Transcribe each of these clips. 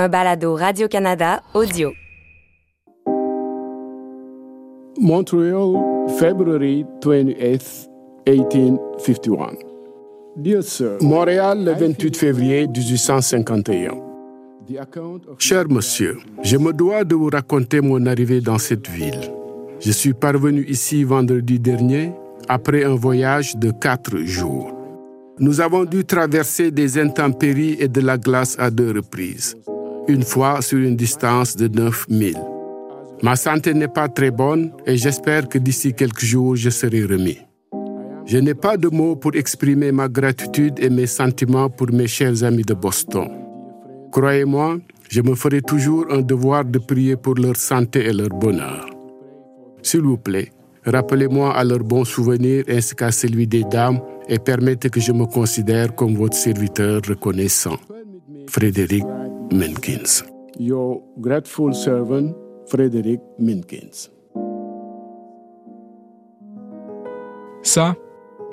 un balado Radio-Canada audio. Montreal, February 28, 1851. Dear Sir, Montréal, le 28 février 1851. Cher monsieur, je me dois de vous raconter mon arrivée dans cette ville. Je suis parvenu ici vendredi dernier après un voyage de quatre jours. Nous avons dû traverser des intempéries et de la glace à deux reprises, une fois sur une distance de 9000. Ma santé n'est pas très bonne et j'espère que d'ici quelques jours je serai remis. Je n'ai pas de mots pour exprimer ma gratitude et mes sentiments pour mes chers amis de Boston. Croyez-moi, je me ferai toujours un devoir de prier pour leur santé et leur bonheur. S'il vous plaît, rappelez-moi à leur bon souvenir ainsi qu'à celui des dames et permettez que je me considère comme votre serviteur reconnaissant. Frédéric Minkins. Your grateful servant, Frédéric Minkins. Ça,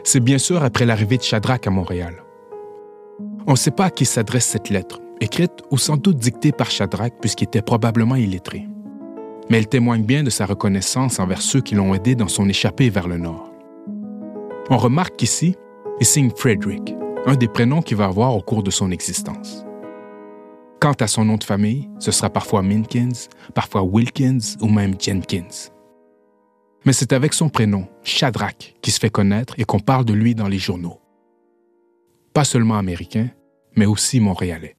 c'est bien sûr après l'arrivée de Shadrach à Montréal. On ne sait pas à qui s'adresse cette lettre, écrite ou sans doute dictée par Shadrach puisqu'il était probablement illettré. Mais elle témoigne bien de sa reconnaissance envers ceux qui l'ont aidé dans son échappée vers le nord. On remarque qu'ici, il signe Frederick, un des prénoms qu'il va avoir au cours de son existence. Quant à son nom de famille, ce sera parfois Minkins, parfois Wilkins ou même Jenkins. Mais c'est avec son prénom, Shadrach, qui se fait connaître et qu'on parle de lui dans les journaux. Pas seulement américain, mais aussi montréalais.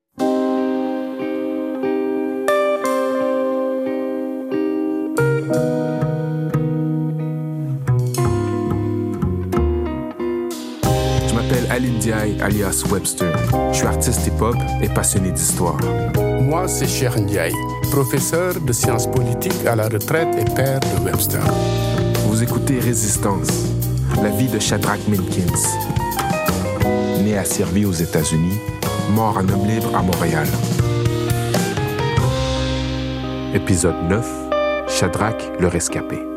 Je m'appelle Aline Diaye, alias Webster. Je suis artiste hip-hop et passionné d'histoire. Moi, c'est Cher Ndiaye, professeur de sciences politiques à la retraite et père de Webster. Vous écoutez Résistance, la vie de Shadrach Minkins. Né à Servi aux États-Unis, mort en homme libre à Montréal. Épisode 9 Shadrach le rescapé.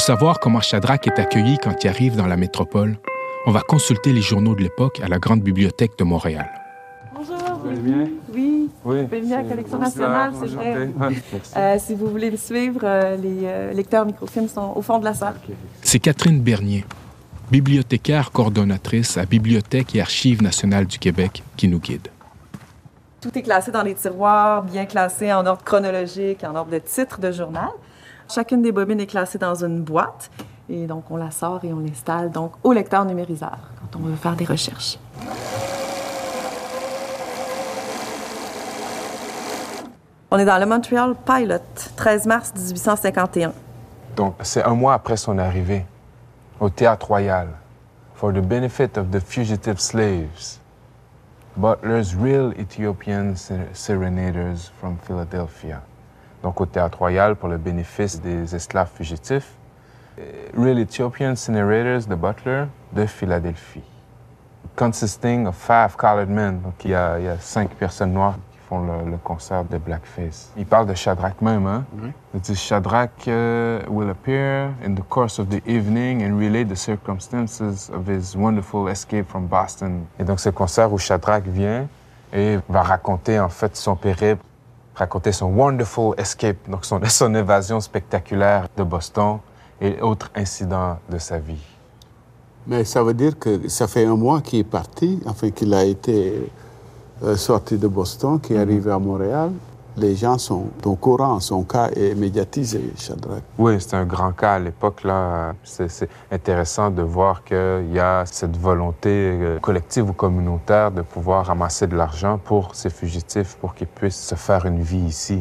Pour savoir comment Shadrach est accueilli quand il arrive dans la métropole, on va consulter les journaux de l'époque à la Grande Bibliothèque de Montréal. Bonjour. Vous allez bien? Oui. Oui. Vous pouvez venir à la collection nationale, c'est vrai. Euh, si vous voulez le suivre, euh, les euh, lecteurs microfilms sont au fond de la salle. C'est Catherine Bernier, bibliothécaire coordonnatrice à Bibliothèque et Archives nationales du Québec, qui nous guide. Tout est classé dans les tiroirs, bien classé en ordre chronologique, en ordre de titre de journal. Chacune des bobines est classée dans une boîte et donc on la sort et on l'installe donc au lecteur numériseur quand on veut faire des recherches. On est dans le Montreal Pilot, 13 mars 1851. Donc, c'est un mois après son arrivée au Théâtre Royal. For the benefit of the fugitive slaves, Butler's Real Ethiopian Ser- Serenaders from Philadelphia. Donc, au Théâtre Royal pour le bénéfice des esclaves fugitifs. Euh, Real Ethiopian Incinerators de Butler de Philadelphie. Consisting of five colored men. Donc, il y a, il y a cinq personnes noires qui font le, le concert de Blackface. Il parle de Shadrach même, hein? Il dit Shadrach uh, will appear in the course of the evening and relate the circumstances of his wonderful escape from Boston. Et donc, c'est le concert où Shadrach vient et va raconter en fait son périple, raconter son wonderful escape, donc son, son évasion spectaculaire de Boston et autres incidents de sa vie. Mais ça veut dire que ça fait un mois qu'il est parti, enfin qu'il a été euh, sorti de Boston, qu'il est arrivé à Montréal. Les gens sont au courant, son cas est médiatisé, Shadrach. Oui, c'est un grand cas à l'époque. là. C'est intéressant de voir qu'il y a cette volonté euh, collective ou communautaire de pouvoir ramasser de l'argent pour ces fugitifs, pour qu'ils puissent se faire une vie ici.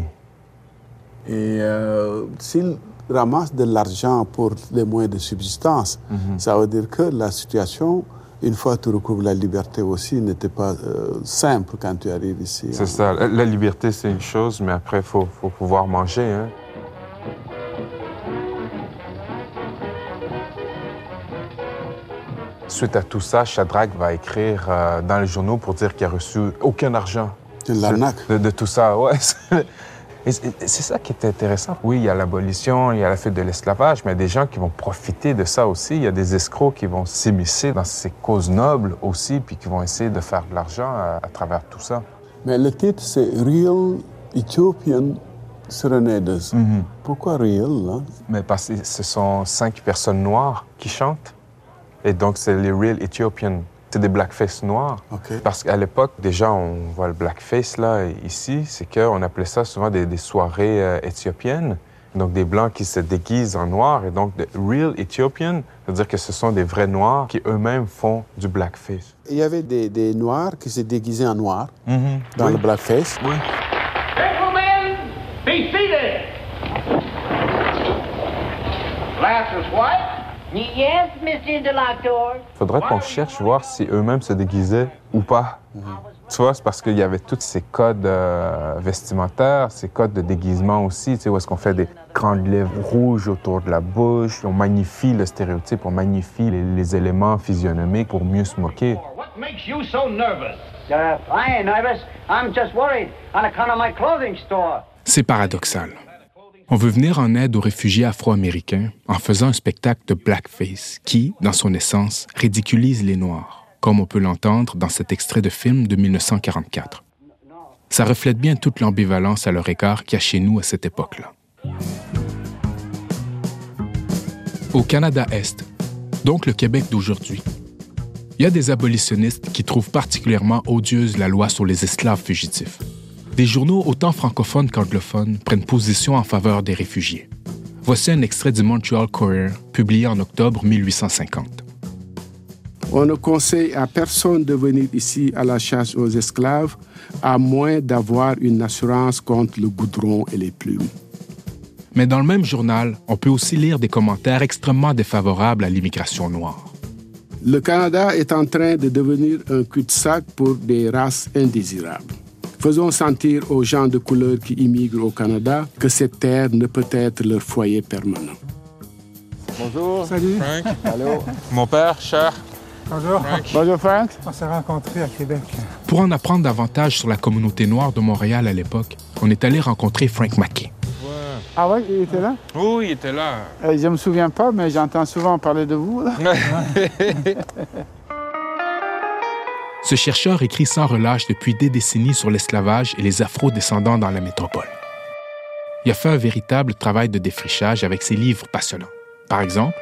Et euh, s'il ramasse de l'argent pour les moyens de subsistance, ça veut dire que la situation, une fois que tu recouvres la liberté aussi, n'était pas euh, simple quand tu arrives ici. C'est hein. ça. La, liberté, c'est une chose, mais après, il faut, faut pouvoir manger. Hein. Suite à tout ça, Shadrach va écrire euh, dans les journaux pour dire qu'il a reçu aucun argent C'est l'arnaque. de, de tout ça. Ouais. Et c'est ça qui est intéressant. Oui, il y a l'abolition, il y a la fuite de l'esclavage, mais il y a des gens qui vont profiter de ça aussi. Il y a des escrocs qui vont s'immiscer dans ces causes nobles aussi, puis qui vont essayer de faire de l'argent à, à travers tout ça. Mais le titre, c'est Real Ethiopian Serenaders. Pourquoi Real, Mais parce que ce sont cinq personnes noires qui chantent. Et donc, c'est les real Ethiopian. C'est des blackface noirs. Parce qu'à l'époque, déjà, on voit le blackface là, ici, c'est qu'on appelait ça souvent des, des soirées euh, éthiopiennes. Donc, des blancs qui se déguisent en noir. Et donc, de real Ethiopian, c'est-à-dire que ce sont des vrais noirs qui eux-mêmes font du blackface. Il y avait des, des Noirs qui se déguisaient en noir dans Oui. le blackface. Oui. Faudrait qu'on cherche voir si eux-mêmes se déguisaient ou pas. Tu vois, c'est parce qu'il y avait tous ces codes euh, vestimentaires, ces codes de déguisement aussi, tu sais, où est-ce qu'on fait des grandes lèvres rouges autour de la bouche, on magnifie le stéréotype, on magnifie les, les éléments physionomiques pour mieux se moquer. What makes you so nervous? Uh, I ain't nervous. I'm just worried on account of my clothing store. C'est paradoxal. On veut venir en aide aux réfugiés afro-américains en faisant un spectacle de blackface qui, dans son essence, ridiculise les Noirs, comme on peut l'entendre dans cet extrait de film de 1944. Ça reflète bien toute l'ambivalence à leur égard qu'il y a chez nous à cette époque-là. Au Canada-Est, donc le Québec d'aujourd'hui, il y a des abolitionnistes qui trouvent particulièrement odieuse la loi sur les esclaves fugitifs. Des journaux autant francophones qu'anglophones prennent position en faveur des réfugiés. Voici un extrait du Montreal Courier, publié en octobre 1850. On ne conseille à personne de venir ici à la chasse aux esclaves, à moins d'avoir une assurance contre le goudron et les plumes. Mais dans le même journal, on peut aussi lire des commentaires extrêmement défavorables à l'immigration noire. Le Canada est en train de devenir un cul-de-sac pour des races indésirables. Faisons sentir aux gens de couleur qui immigrent au Canada que cette terre ne peut être leur foyer permanent. Bonjour. Salut. Frank. Allô. Mon père, cher. Bonjour. Bonjour Frank. On s'est rencontrés à Québec. Pour en apprendre davantage sur la communauté noire de Montréal à l'époque, on est allé rencontrer Frank Mackey. Ah ouais, il était là? Oui, il était là. Euh, je me souviens pas, mais j'entends souvent parler de vous. là. Ce chercheur écrit sans relâche depuis des décennies sur l'esclavage et les afro-descendants dans la métropole. Il a fait un véritable travail de défrichage avec ses livres passionnants. Par exemple,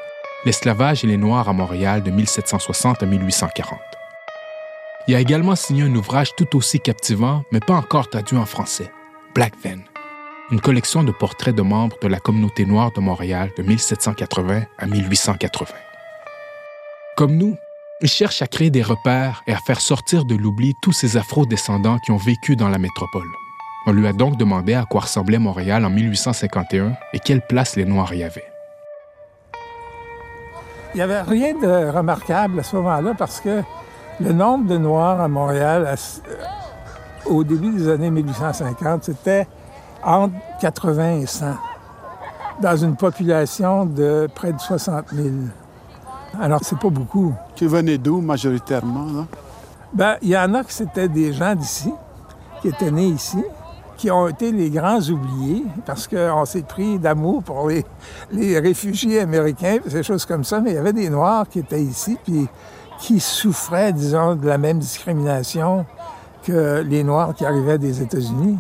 L'esclavage et les Noirs à Montréal de 1760 à 1840. Il a également signé un ouvrage tout aussi captivant, mais pas encore traduit en français, Black Van, une collection de portraits de membres de la communauté noire de Montréal de 1780 à 1880. Comme nous, il cherche à créer des repères et à faire sortir de l'oubli tous ces afro-descendants qui ont vécu dans la métropole. On lui a donc demandé à quoi ressemblait Montréal en 1851 et quelle place les Noirs y avaient. Il n'y avait rien de remarquable à ce moment-là parce que le nombre de Noirs à Montréal, euh, au début des années 1850, c'était entre 80 et 100, dans une population de près de 60 000. Alors, c'est pas beaucoup. Tu venais d'où majoritairement là? Ben, il y en a que c'était des gens d'ici, qui étaient nés ici, qui ont été les grands oubliés, parce qu'on s'est pris d'amour pour les, les réfugiés américains, ces choses comme ça, mais il y avait des Noirs qui étaient ici, puis qui souffraient, disons, de la même discrimination que les Noirs qui arrivaient des États-Unis.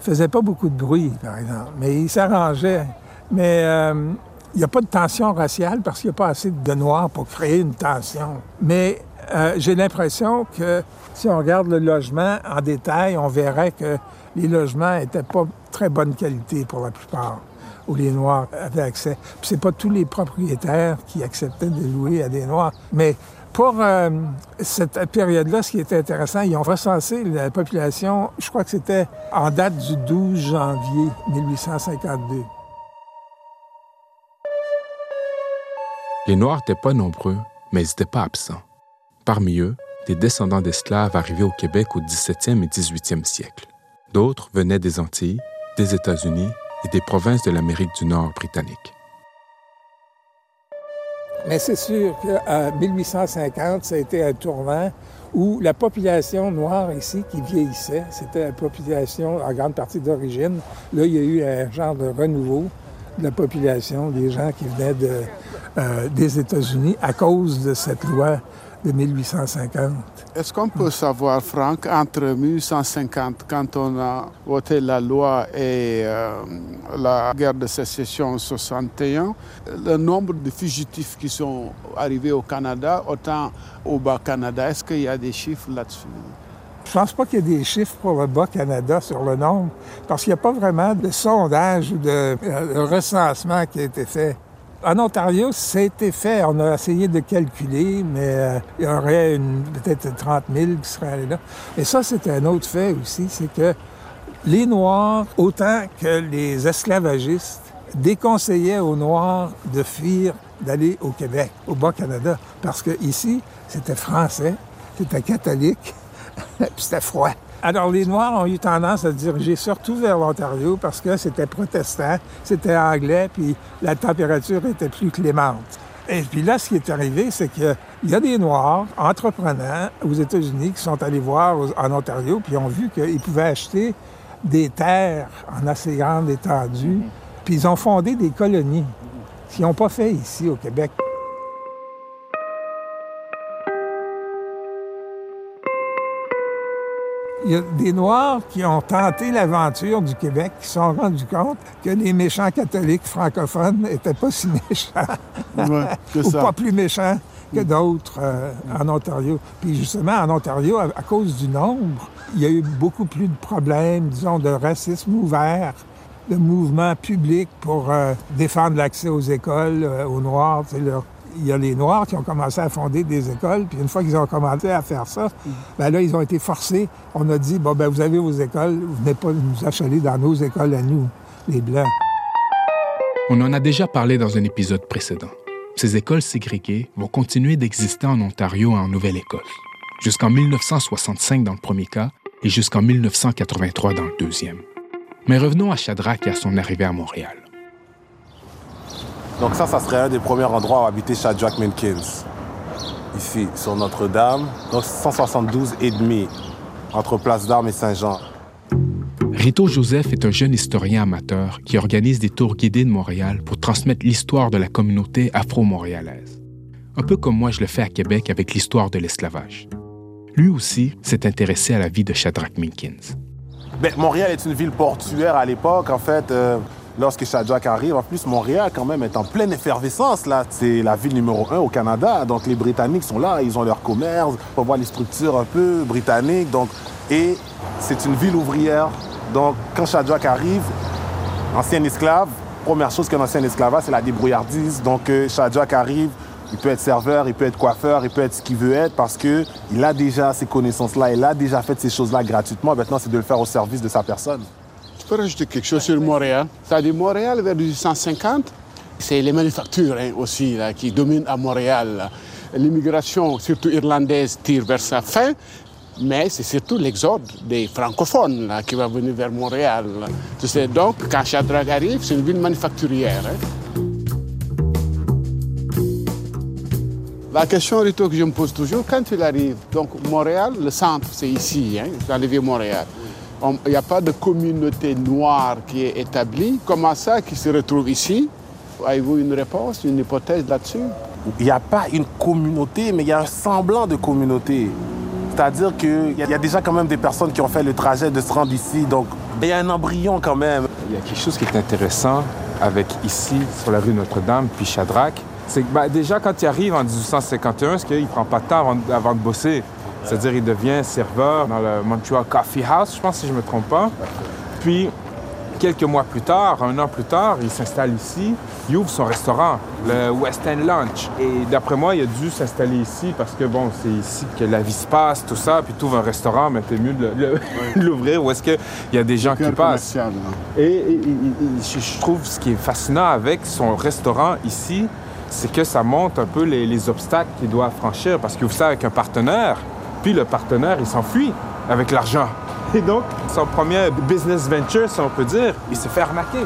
Ils faisaient pas beaucoup de bruit, par exemple, mais ils s'arrangeaient. Mais euh, il n'y a pas de tension raciale parce qu'il n'y a pas assez de Noirs pour créer une tension. Mais euh, j'ai l'impression que si on regarde le logement en détail, on verrait que les logements n'étaient pas très bonne qualité pour la plupart, où les Noirs avaient accès. Puis c'est pas tous les propriétaires qui acceptaient de louer à des Noirs. Mais pour euh, cette période-là, ce qui était intéressant, ils ont recensé la population, je crois que c'était en date du 12 janvier 1852. Les Noirs n'étaient pas nombreux, mais ils n'étaient pas absents. Parmi eux, des descendants d'esclaves arrivés au Québec au 17e et 18e siècle. D'autres venaient des Antilles, des États-Unis et des provinces de l'Amérique du Nord britannique. Mais c'est sûr qu'en 1850, ça a été un tournant où la population noire ici qui vieillissait, c'était la population en grande partie d'origine. Là, il y a eu un genre de renouveau de la population, des gens qui venaient euh, des États-Unis à cause de cette loi de 1850. Est-ce qu'on peut savoir, Franck, entre 1850, quand on a voté la loi, et euh, la guerre de sécession en 61, le nombre de fugitifs qui sont arrivés au Canada, autant au Bas-Canada, est-ce qu'il y a des chiffres là-dessus? Je pense pas qu'il y ait des chiffres pour le Bas-Canada sur le nombre, parce qu'il n'y a pas vraiment de sondage ou de, de recensement qui a été fait. En Ontario, ça a été fait. On a essayé de calculer, mais euh, il y aurait peut-être 30 000 qui seraient allés là. Et ça, c'est un autre fait aussi, c'est que les Noirs, autant que les esclavagistes, déconseillaient aux Noirs de fuir, d'aller au Québec, au Bas-Canada, parce que ici, c'était français, c'était catholique, c'était froid. Alors, les Noirs ont eu tendance à se diriger surtout vers l'Ontario parce que c'était protestant, c'était anglais, puis la température était plus clémente. Et puis là, ce qui est arrivé, c'est qu'il y a des Noirs entreprenants aux États-Unis qui sont allés voir en Ontario, puis ont vu qu'ils pouvaient acheter des terres en assez grande étendue, puis ils ont fondé des colonies, ce qu'ils n'ont pas fait ici au Québec. Il y a des Noirs qui ont tenté l'aventure du Québec, qui se sont rendus compte que les méchants catholiques francophones n'étaient pas si méchants. Ouais, Ou ça. pas plus méchants que d'autres euh, en Ontario. Puis justement, en Ontario, à, à cause du nombre, il y a eu beaucoup plus de problèmes, disons, de racisme ouvert, de mouvements publics pour euh, défendre l'accès aux écoles, euh, aux Noirs. leur- il y a les Noirs qui ont commencé à fonder des écoles, puis une fois qu'ils ont commencé à faire ça, ben là, ils ont été forcés. On a dit, bon, ben vous avez vos écoles, vous venez pas nous achaler dans nos écoles à nous, les Blancs. On en a déjà parlé dans un épisode précédent. Ces écoles ségrégées vont continuer d'exister en Ontario et en Nouvelle-Écosse, jusqu'en 1965 dans le premier cas et jusqu'en 1983 dans le deuxième. Mais revenons à Shadrach et à son arrivée à Montréal. Donc ça, ça serait un des premiers endroits où habiter Shadrach Minkins. Ici, sur Notre-Dame. Donc 172 et demi entre Place d'Armes et Saint-Jean. Rito Joseph est un jeune historien amateur qui organise des tours guidés de Montréal pour transmettre l'histoire de la communauté afro-montréalaise. Un peu comme moi je le fais à Québec avec l'histoire de l'esclavage. Lui aussi s'est intéressé à la vie de Shadrach Minkins. Ben, Montréal est une ville portuaire à l'époque. En fait, euh, lorsque Shadrach arrive, en plus, Montréal, quand même, est en pleine effervescence. Là, c'est la ville numéro un au Canada. Donc, les Britanniques sont là, ils ont leur commerce. On voir les structures un peu britanniques. Et c'est une ville ouvrière. Donc, quand Shadrach arrive, ancien esclave, première chose qu'un ancien esclave, c'est la débrouillardise. Donc, euh, Shadrach arrive, il peut être serveur, il peut être coiffeur, il peut être ce qu'il veut être parce que il a déjà ces connaissances-là, il a déjà fait ces choses-là gratuitement. Maintenant, c'est de le faire au service de sa personne. Peux rajouter quelque chose sur Montréal? C'est-à-dire Montréal, vers 1850, c'est les manufactures hein, aussi là, qui dominent à Montréal. L'immigration, surtout irlandaise, tire vers sa fin, mais c'est surtout l'exode des francophones là, qui va venir vers Montréal. donc, quand Shadrach arrive, c'est une ville manufacturière. hein. La question, Rito, que je me pose toujours, quand il arrive, donc Montréal, le centre, c'est ici, hein, dans le Vieux-Montréal. On- Il n'y a pas de communauté noire qui est établie. Comment ça qui se retrouve ici? Avez-vous une réponse, une hypothèse là-dessus? Il n'y a pas une communauté, mais il y a un semblant de communauté. C'est-à-dire qu'il y, a- il y a déjà quand même des personnes qui ont fait le trajet de se rendre ici. Donc, il y a un embryon quand même. Il y a quelque chose qui est intéressant avec ici, sur la rue Notre-Dame, puis Shadrach. C'est que ben, déjà, quand il arrive en 1851, c'est qu'il ne prend pas de temps avant, avant de bosser? C'est-à-dire, il devient serveur dans le Montreal Coffee House, je pense, si je ne me trompe pas. Puis, quelques mois plus tard, un an plus tard, il s'installe ici. Il ouvre son restaurant, le West End Lunch. Et d'après moi, il a dû s'installer ici parce que, bon, c'est ici que la vie se passe, tout ça. Puis, tu ouvres un restaurant, mais t'es mieux de l'ouvrir où est-ce qu'il y a des gens qui passent. hein. Et, et- et- et je, je trouve ce qui est fascinant avec son restaurant ici, c'est que ça montre un peu les, les obstacles qu'il doit franchir parce qu'il ouvre ça avec un partenaire, puis le partenaire, il s'enfuit avec l'argent. Et donc, son premier business venture, si on peut dire, il s'est fait arnaquer.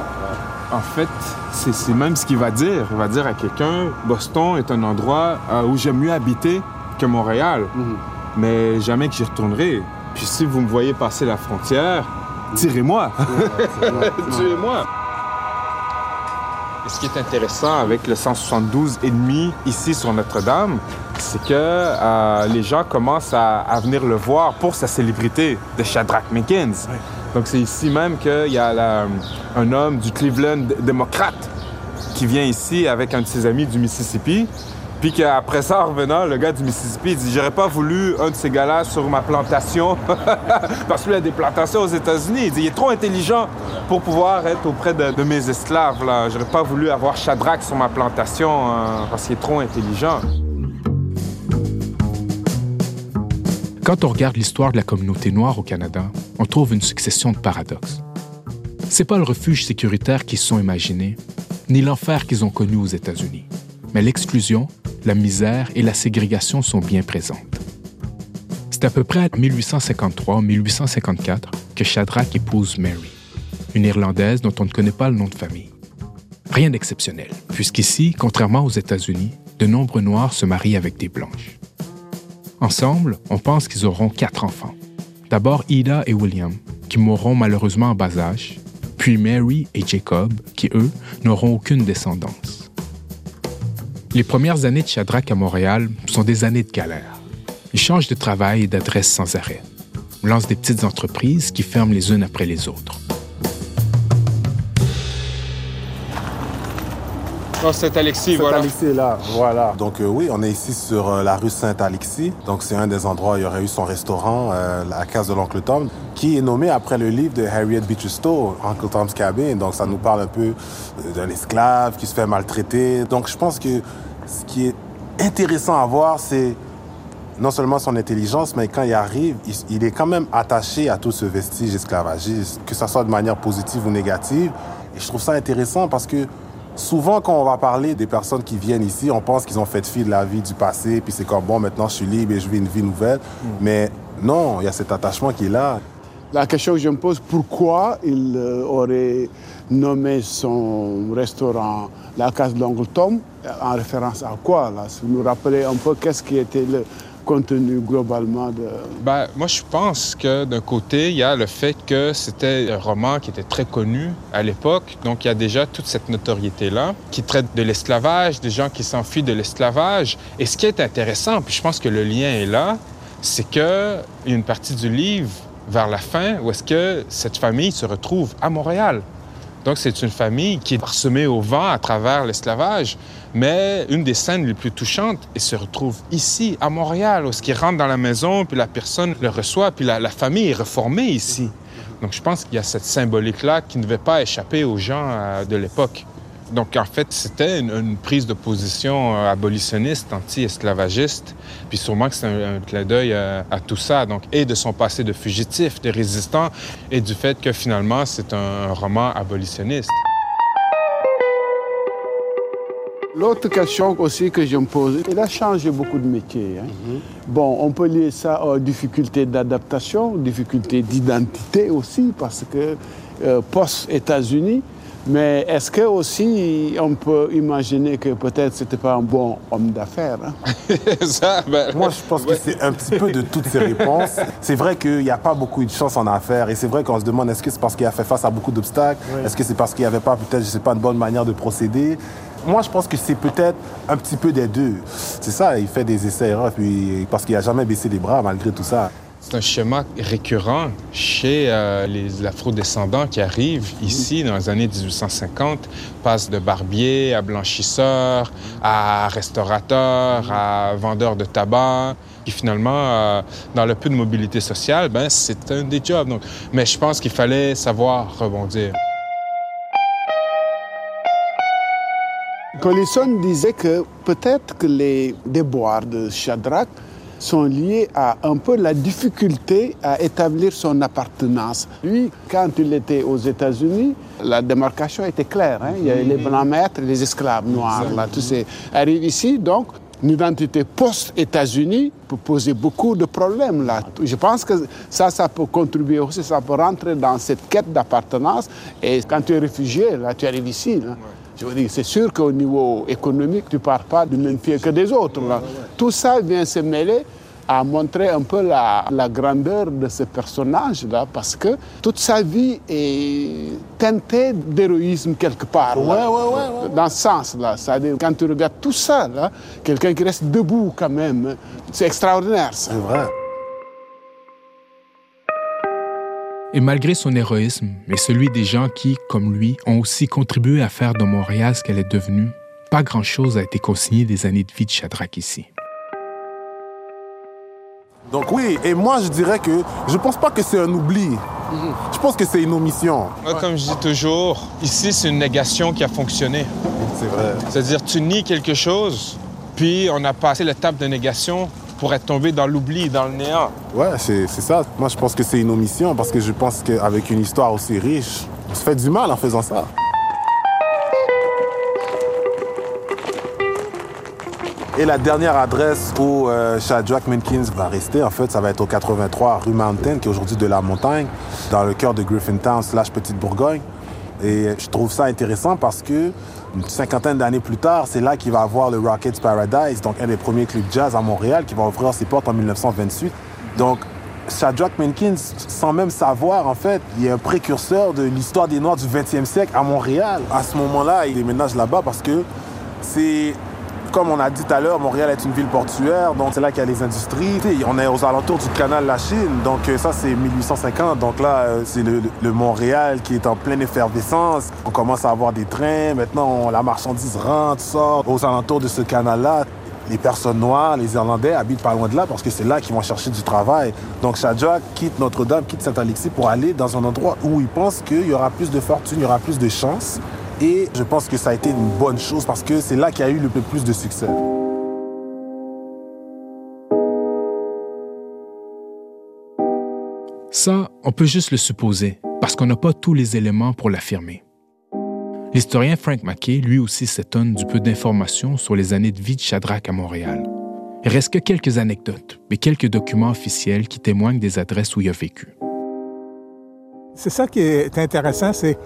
En fait, c'est même ce qu'il va dire. Il va dire à quelqu'un, Boston est un endroit euh, où j'aime mieux habiter que Montréal, mais jamais que j'y retournerai. Puis si vous me voyez passer la frontière, tirez-moi. Tuez-moi. Et ce qui est intéressant avec le 172 et demi ici sur Notre-Dame, c'est que euh, les gens commencent à, à venir le voir pour sa célébrité de Shadrach Mickens. Donc c'est ici même qu'il y a la- un homme du Cleveland démocrate qui vient ici avec un de ses amis du Mississippi. Puis qu'après ça, en revenant, le gars du Mississippi dit J'aurais pas voulu un de ces gars-là sur ma plantation. Parce qu'il a des plantations aux États-Unis. Il dit Il est trop intelligent pour pouvoir être auprès de, mes esclaves. J'aurais pas voulu avoir Shadrach sur ma plantation euh, parce qu'il est trop intelligent. Quand on regarde l'histoire de la communauté noire au Canada, on trouve une succession de paradoxes. C'est pas le refuge sécuritaire qu'ils se sont imaginés, ni l'enfer qu'ils ont connu aux États-Unis, mais l'exclusion, la misère et la ségrégation sont bien présentes. C'est à peu près en 1853-1854 que Shadrach épouse Mary, une Irlandaise dont on ne connaît pas le nom de famille. Rien d'exceptionnel, puisqu'ici, contrairement aux États-Unis, de nombreux Noirs se marient avec des Blanches. Ensemble, on pense qu'ils auront quatre enfants. D'abord Ida et William, qui mourront malheureusement en bas âge, puis Mary et Jacob, qui, eux, n'auront aucune descendance. Les premières années de Shadrach à Montréal sont des années de galère. Il change de travail et d'adresse sans arrêt. On lance des petites entreprises qui ferment les unes après les autres. C'est Alexis, voilà. Saint-Alexis est là, voilà. Donc euh, oui, on est ici sur euh, la rue Saint-Alexis. Donc c'est un des endroits où il y aurait eu son restaurant, euh, la case de l'oncle Tom, qui est nommé après le livre de Harriet Beecher Stowe, Uncle Tom's Cabin. Donc ça nous parle un peu euh, d'un esclave qui se fait maltraiter. Donc je pense que ce qui est intéressant à voir, c'est non seulement son intelligence, mais quand il arrive, il, il est quand même attaché à tout ce vestige esclavagiste, que ce soit de manière positive ou négative. Et je trouve ça intéressant parce que souvent, quand on va parler des personnes qui viennent ici, on pense qu'ils ont fait fi de la vie du passé, puis c'est comme, bon, maintenant je suis libre et je vis une vie nouvelle. Mais non, il y a cet attachement qui est là. La question que je me pose, pourquoi il euh, aurait nommé son restaurant la case Tom en référence à quoi là? Si vous nous rappelez un peu qu'est-ce qui était le contenu globalement de... Ben, moi, je pense que d'un côté, il y a le fait que c'était un roman qui était très connu à l'époque. Donc, il y a déjà toute cette notoriété-là qui traite de l'esclavage, des gens qui s'enfuient de l'esclavage. Et ce qui est intéressant, puis je pense que le lien est là, c'est a une partie du livre vers la fin où est-ce que cette famille se retrouve à Montréal. Donc, c'est une famille qui est parsemée au vent à travers l'esclavage. Mais une des scènes les plus touchantes, il se retrouve ici, à Montréal, où ce qui rentre dans la maison, puis la personne le reçoit, puis la, la famille est reformée ici. Donc, je pense qu'il y a cette symbolique-là qui ne devait pas échapper aux gens euh, de l'époque. Donc, en fait, c'était une, une prise de position euh, abolitionniste, anti-esclavagiste. Puis sûrement que c'est un, un clin d'œil à tout ça. Donc, et de son passé de fugitif, de résistant, et du fait que finalement, c'est un roman abolitionniste. L'autre question aussi que je me pose, il a changé beaucoup de métiers. hein. Bon, on peut lier ça aux difficultés d'adaptation, difficultés d'identité aussi, parce que euh, post-États-Unis, mais est-ce que aussi on peut imaginer que peut-être c'était pas un bon homme d'affaires hein? Ça, ben, Moi, je pense que c'est un petit peu de toutes ces réponses. C'est vrai qu'il n'y a pas beaucoup de chance en affaires. Et c'est vrai qu'on se demande est-ce que c'est parce qu'il a fait face à beaucoup d'obstacles? Est-ce que c'est parce qu'il n'y avait pas, peut-être, je sais pas, une bonne manière de procéder? Moi, je pense que c'est peut-être un petit peu des deux. C'est ça, il fait des essais-erreurs, puis parce qu'il n'a jamais baissé les bras malgré tout ça. C'est un schéma récurrent chez euh, les afro-descendants qui arrivent ici dans les années 1850, passent de barbier à blanchisseur, à restaurateur, à vendeur de tabac. Puis finalement, euh, dans le peu de mobilité sociale, ben, c'est un des jobs. Donc, mais je pense qu'il fallait savoir rebondir. Collison disait que peut-être que les déboires de Shadrach sont liés à un peu la difficulté à établir son appartenance. Lui, quand il était aux États-Unis, la démarcation était claire. hein. Il y avait les blancs maîtres les esclaves noirs. Là, tous ces arrivent ici, donc une identité post-États-Unis peut poser beaucoup de problèmes là. Je pense que ça, ça peut contribuer aussi, ça peut rentrer dans cette quête d'appartenance. Et quand tu es réfugié, là, tu arrives ici. Là. Je veux dire, c'est sûr qu'au niveau économique, tu ne pars pas du même pied que des autres. Là. Tout ça vient se mêler à montrer un peu la, la grandeur de ce personnage-là, parce que toute sa vie est teintée d'héroïsme quelque part. là. Ouais, ouais, ouais, ouais. Dans ce sens-là. C'est-à-dire, quand tu regardes tout ça, là, quelqu'un qui reste debout quand même, c'est extraordinaire. C'est vrai. Et malgré son héroïsme et celui des gens qui, comme lui, ont aussi contribué à faire de Montréal ce qu'elle est devenue, pas grand-chose a été consigné des années de vie de Shadrach ici. Donc oui, et moi je dirais que je pense pas que c'est un oubli. Je pense que c'est une omission. Moi, comme je dis toujours, ici, c'est une négation qui a fonctionné. C'est vrai. C'est-à-dire, tu nies quelque chose, puis on a passé l'étape de négation pour être tombé dans l'oubli, dans le néant. Ouais, c'est c'est ça. Moi je pense que c'est une omission parce que je pense qu'avec une histoire aussi riche, on se fait du mal en faisant ça. Et la dernière adresse où euh, Shadrach Minkins va rester, en fait, ça va être au 83 rue Mountain, qui est aujourd'hui de la montagne, dans le cœur de Griffintown slash Petite Bourgogne. Et je trouve ça intéressant parce que une cinquantaine d'années plus tard, c'est là qu'il va avoir le Rockets Paradise, donc un des premiers clubs jazz à Montréal, qui va ouvrir ses portes en 1928. Donc, Shadrach Minkins, sans même savoir, en fait, il est un précurseur de l'histoire des Noirs du 20e siècle à Montréal. À ce moment-là, il déménage là-bas parce que c'est comme on a dit tout à l'heure, Montréal est une ville portuaire, donc c'est là qu'il y a les industries. On est aux alentours du canal de la Chine, donc euh, ça c'est 1850. Donc là, euh, c'est le, Montréal qui est en pleine effervescence. On commence à avoir des trains, maintenant la marchandise rentre, sort aux alentours de ce canal-là. Les personnes noires, les Irlandais habitent pas loin de là parce que c'est là qu'ils vont chercher du travail. Donc Shadrach quitte Notre-Dame, quitte Saint-Alexis pour aller dans un endroit où il pense qu'il y aura plus de fortune, il y aura plus de chance. Et je pense que ça a été une bonne chose parce que c'est là qu'il y a eu le plus de succès. Ça, on peut juste le supposer, parce qu'on n'a pas tous les éléments pour l'affirmer. L'historien Frank Mackay, lui aussi, s'étonne du peu d'informations sur les années de vie de Shadrach à Montréal. Il reste que quelques anecdotes, mais quelques documents officiels qui témoignent des adresses où il a vécu. C'est ça qui est intéressant, c'est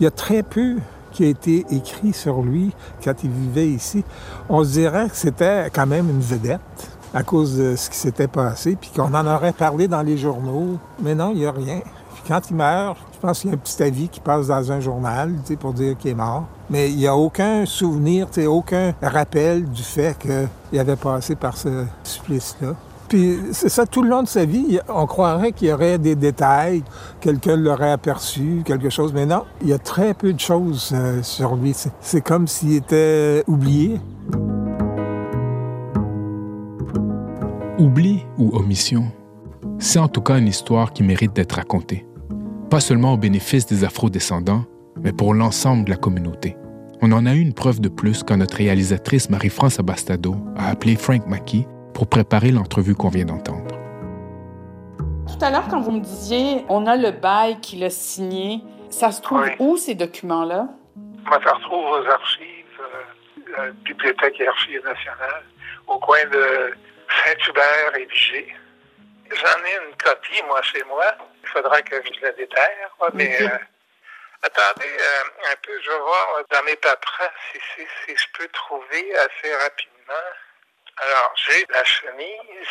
il y a très peu qui a été écrit sur lui quand il vivait ici. On se dirait que c'était quand même une vedette à cause de ce qui s'était passé, puis qu'on en aurait parlé dans les journaux. Mais non, il n'y a rien. Quand il meurt, je pense qu'il y a un petit avis qui passe dans un journal pour dire qu'il est mort. Mais il n'y a aucun souvenir, aucun rappel du fait qu'il avait passé par ce supplice-là. Puis c'est ça, tout le long de sa vie, on croirait qu'il y aurait des détails, quelqu'un l'aurait aperçu, quelque chose, mais non, il y a très peu de choses euh, sur lui. C'est- comme s'il était oublié. Oubli ou omission, c'est en tout cas une histoire qui mérite d'être racontée. Pas seulement au bénéfice des afro-descendants, mais pour l'ensemble de la communauté. On en a eu une preuve de plus quand notre réalisatrice Marie-France Abastado a appelé Frank Mackey pour préparer l'entrevue qu'on vient d'entendre. Tout à l'heure, quand vous me disiez, on a le bail qu'il a signé, ça se trouve Oui. où ces documents-là? Moi, ça se trouve aux archives, euh, la Bibliothèque et Archives nationales, au coin de Saint-Hubert et Vigée. J'en ai une copie, moi, chez moi. Il faudra que je la déterre, quoi, mais... euh, attendez euh, un peu, je vais voir dans mes paperasses si, si, si je peux trouver assez rapidement. Alors, j'ai la chemise.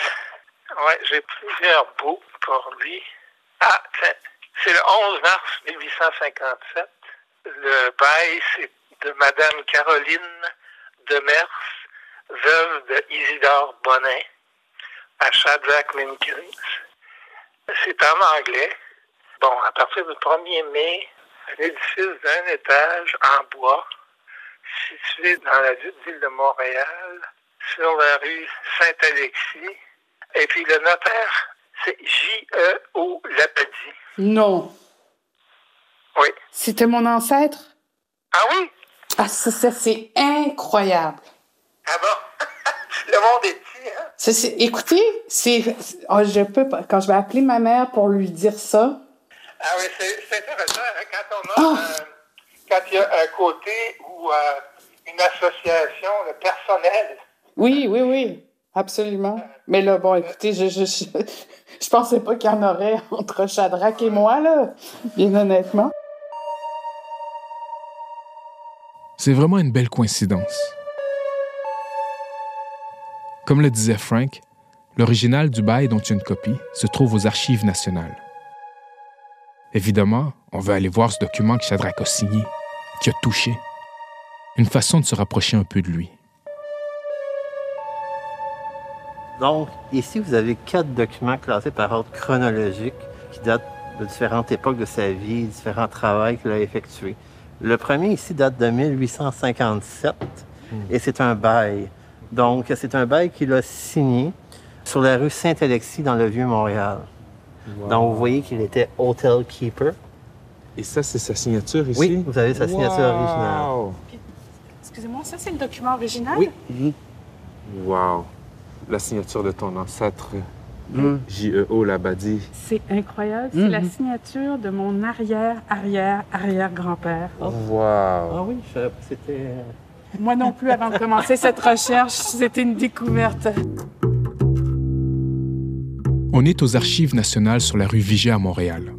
Ouais, j'ai plusieurs bouts pour lui. Ah, tiens, c'est le 11 mars 1857. Le bail, c'est de Madame Caroline Demers, veuve de Isidore Bonin, à Shadrach Minkins. C'est en anglais. Bon, à partir du 1er mai, un édifice d'un étage en bois, situé dans la ville de Montréal, sur la rue Saint-Alexis. Et puis le notaire, c'est J.E.O. Labadie. Non. Oui. C'était mon ancêtre? Ah oui? Ah, ça, ça, c'est incroyable. Ah bon? le monde est petit, hein? Ça, c'est- écoutez, c'est, oh, je peux pas. Quand je vais appeler ma mère pour lui dire ça, Ah oui, c'est intéressant. hein, quand on a, euh, quand il y a un côté où euh, une association, le personnel Oui, oui, oui, absolument. Mais là, bon, écoutez, je, je, pensais pas qu'il y en aurait entre Shadrach et moi, là, bien honnêtement. C'est vraiment une belle coïncidence. Comme le disait Frank, l'original du bail dont il y une copie se trouve aux Archives nationales. Évidemment, on veut aller voir ce document que Shadrach a signé, qui a touché. Une façon de se rapprocher un peu de lui. Donc, ici, vous avez quatre documents classés par ordre chronologique qui datent de différentes époques de sa vie, différents travaux qu'il a effectués. Le premier ici date de 1857 et c'est un bail. Donc, c'est un bail qu'il a signé sur la rue Saint-Alexis dans le Vieux-Montréal. Donc, vous voyez qu'il était hotel keeper. Et ça, c'est sa signature ici? Oui, vous avez sa signature Wow! originale. Excusez-moi, ça, c'est le document original? Oui. Wow! La signature de ton ancêtre, Mm. J.E.O. Labadie. C'est incroyable. C'est la signature de mon arrière-arrière-arrière-grand-père. Wow! Ah oui, je savais pas que c'était... euh, Moi non plus, avant de commencer cette recherche, c'était une découverte. On est aux Archives nationales sur la rue Vigier à Montréal.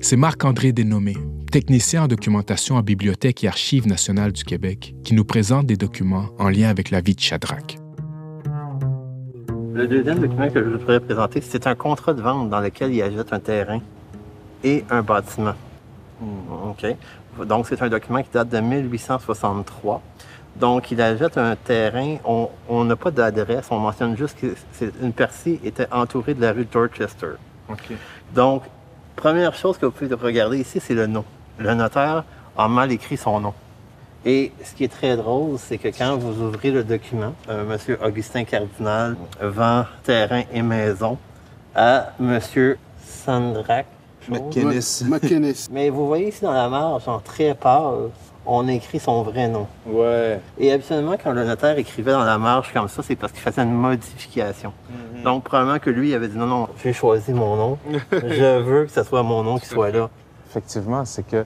C'est Marc-André Dénommé, technicien en documentation à Bibliothèque et Archives nationales du Québec, qui nous présente des documents en lien avec la vie de Shadrach. Le deuxième document que je voudrais présenter, c'est un contrat de vente dans lequel il ajoute un terrain et un bâtiment. OK. Donc, c'est un document qui date de 1863. Donc, il ajoute un terrain. On n'a pas d'adresse. On mentionne juste que une partie était entourée de la rue Dorchester. OK. Donc, première chose que vous pouvez regarder ici, c'est le nom. Le notaire a mal écrit son nom. Et ce qui est très drôle, c'est que quand vous ouvrez le document, euh, M. Augustin Cardinal vend terrain et maison à M. Sandrac. McKinnis. McKinnis. Mais vous voyez ici dans la marge, en très pâle, on écrit son vrai nom. Ouais. Et habituellement, quand le notaire écrivait dans la marge comme ça, c'est parce qu'il faisait une modification. Donc, probablement que lui, il avait dit non, non, j'ai choisi mon nom. Je veux que ce soit mon nom qui soit là. Effectivement, c'est que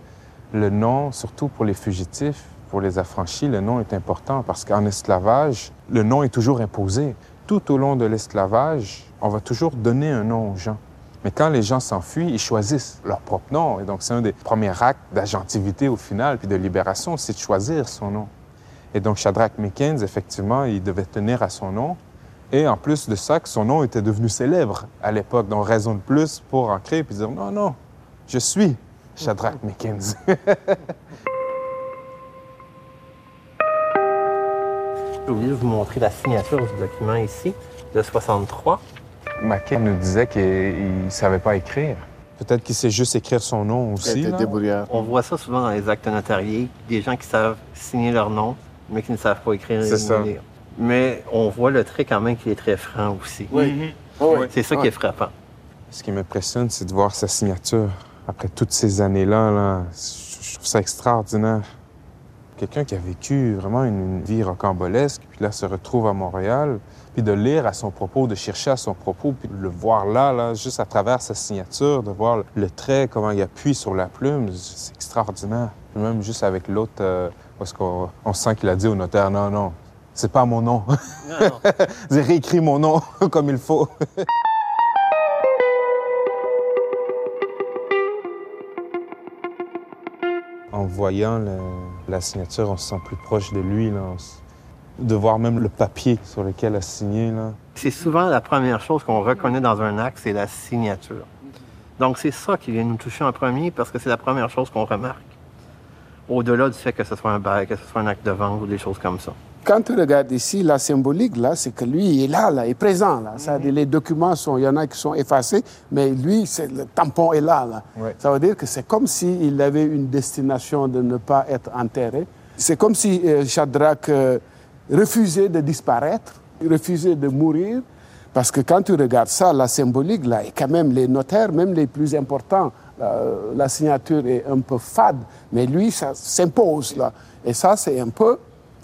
le nom, surtout pour les fugitifs, pour les affranchis, le nom est important parce qu'en esclavage, le nom est toujours imposé. Tout au long de l'esclavage, on va toujours donner un nom aux gens. Mais quand les gens s'enfuient, ils choisissent leur propre nom. Et donc, c'est un des premiers actes d'agentivité au final, puis de libération, c'est de choisir son nom. Et donc, Shadrach Mickens, effectivement, il devait tenir à son nom. Et en plus de ça, que son nom était devenu célèbre à l'époque. Donc, raison de plus pour en créer puis dire non, non, je suis Shadrach Mickens. J'ai oublié de vous montrer la signature du document ici, de 63. Mackay nous disait qu'il ne savait pas écrire. Peut-être qu'il sait juste écrire son nom aussi. là. On voit ça souvent dans les actes notariés, des gens qui savent signer leur nom, mais qui ne savent pas écrire C'est ni ça. lire. Mais on voit le trait quand même qu'il est très franc aussi. Oui. C'est ça qui est frappant. Ce qui m'impressionne, c'est de voir sa signature. Après toutes ces années-là, là, je trouve ça extraordinaire. Quelqu'un qui a vécu vraiment une, une vie rocambolesque, puis là se retrouve à Montréal, puis de lire à son propos, de chercher à son propos, puis de le voir là, là, juste à travers sa signature, de voir le trait, comment il appuie sur la plume, c'est extraordinaire. Puis même juste avec l'autre, euh, parce qu'on on sent qu'il a dit au notaire, non, non, c'est pas mon nom. J'ai réécrit mon nom comme il faut. En voyant le- la signature, on se sent plus proche de lui. Là. De voir même le papier sur lequel a signé. C'est souvent la première chose qu'on reconnaît dans un acte, c'est la signature. Donc c'est ça qui vient nous toucher en premier parce que c'est la première chose qu'on remarque. Au-delà du fait que ce soit un bail, que ce soit un acte de vente ou des choses comme ça. Quand tu regardes ici, la symbolique, là, c'est que lui, il est là, là, il est présent. Là. Ça, les documents, sont, il y en a qui sont effacés, mais lui, le tampon est là. là. Ouais. Ça veut dire que c'est comme s'il avait une destination de ne pas être enterré. C'est comme si euh, Shadrach euh, refusait de disparaître, refusait de mourir. Parce que quand tu regardes ça, la symbolique, là, et quand même les notaires, même les plus importants, euh, la signature est un peu fade, mais lui, ça s'impose. Là. Et ça, c'est un peu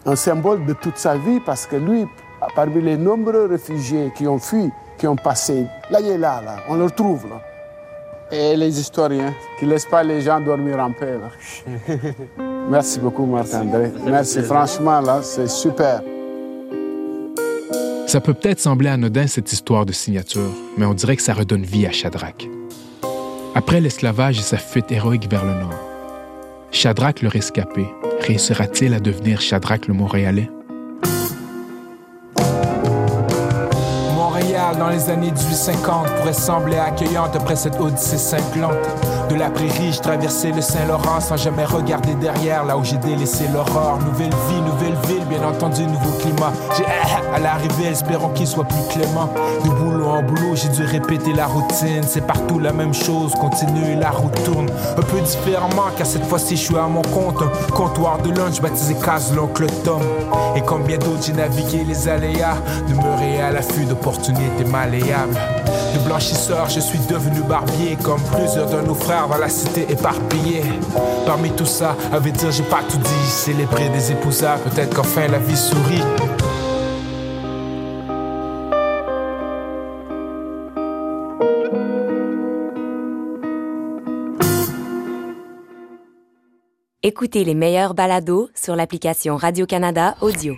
un symbole de toute sa vie parce que lui, parmi les nombreux réfugiés qui ont fui, qui ont passé, là, il est là, là, on le retrouve. Là. Et les historiens qui ne laissent pas les gens dormir en paix. là. Merci beaucoup, Marc-André. Merci, franchement, là, c'est super. Ça peut peut-être sembler anodin cette histoire de signature, mais on dirait que ça redonne vie à Shadrach. Après l'esclavage et sa fuite héroïque vers le nord, Shadrach le rescapé réussira-t-il à devenir Shadrach le Montréalais? Montréal dans les années 1850 pourrait sembler accueillante après cette odyssée cinglante. De la prairie, je traversais le Saint-Laurent sans jamais regarder derrière, là où j'ai délaissé l'aurore. Nouvelle vie, nouvelle ville, bien entendu, nouveau climat. J'ai à l'arrivée, espérons qu'il soit plus clément. De boulot en boulot, j'ai dû répéter la routine. C'est partout la même chose, continue, la route tourne. Un peu différemment, car cette fois-ci, je suis à mon compte. Comptoir de lunch baptisé Case l'oncle Tom. Et comme bien d'autres, j'ai navigué les aléas, demeuré à l'affût d'opportunités malléables. De blanchisseur, je suis devenu barbier, comme plusieurs de nos frères dans la cité éparpillée. Parmi tout ça, à vrai dire, j'ai pas tout dit. Célébrer des épousailles, peut-être qu'enfin la vie sourit. Écoutez les meilleurs balados sur l'application Radio-Canada Audio.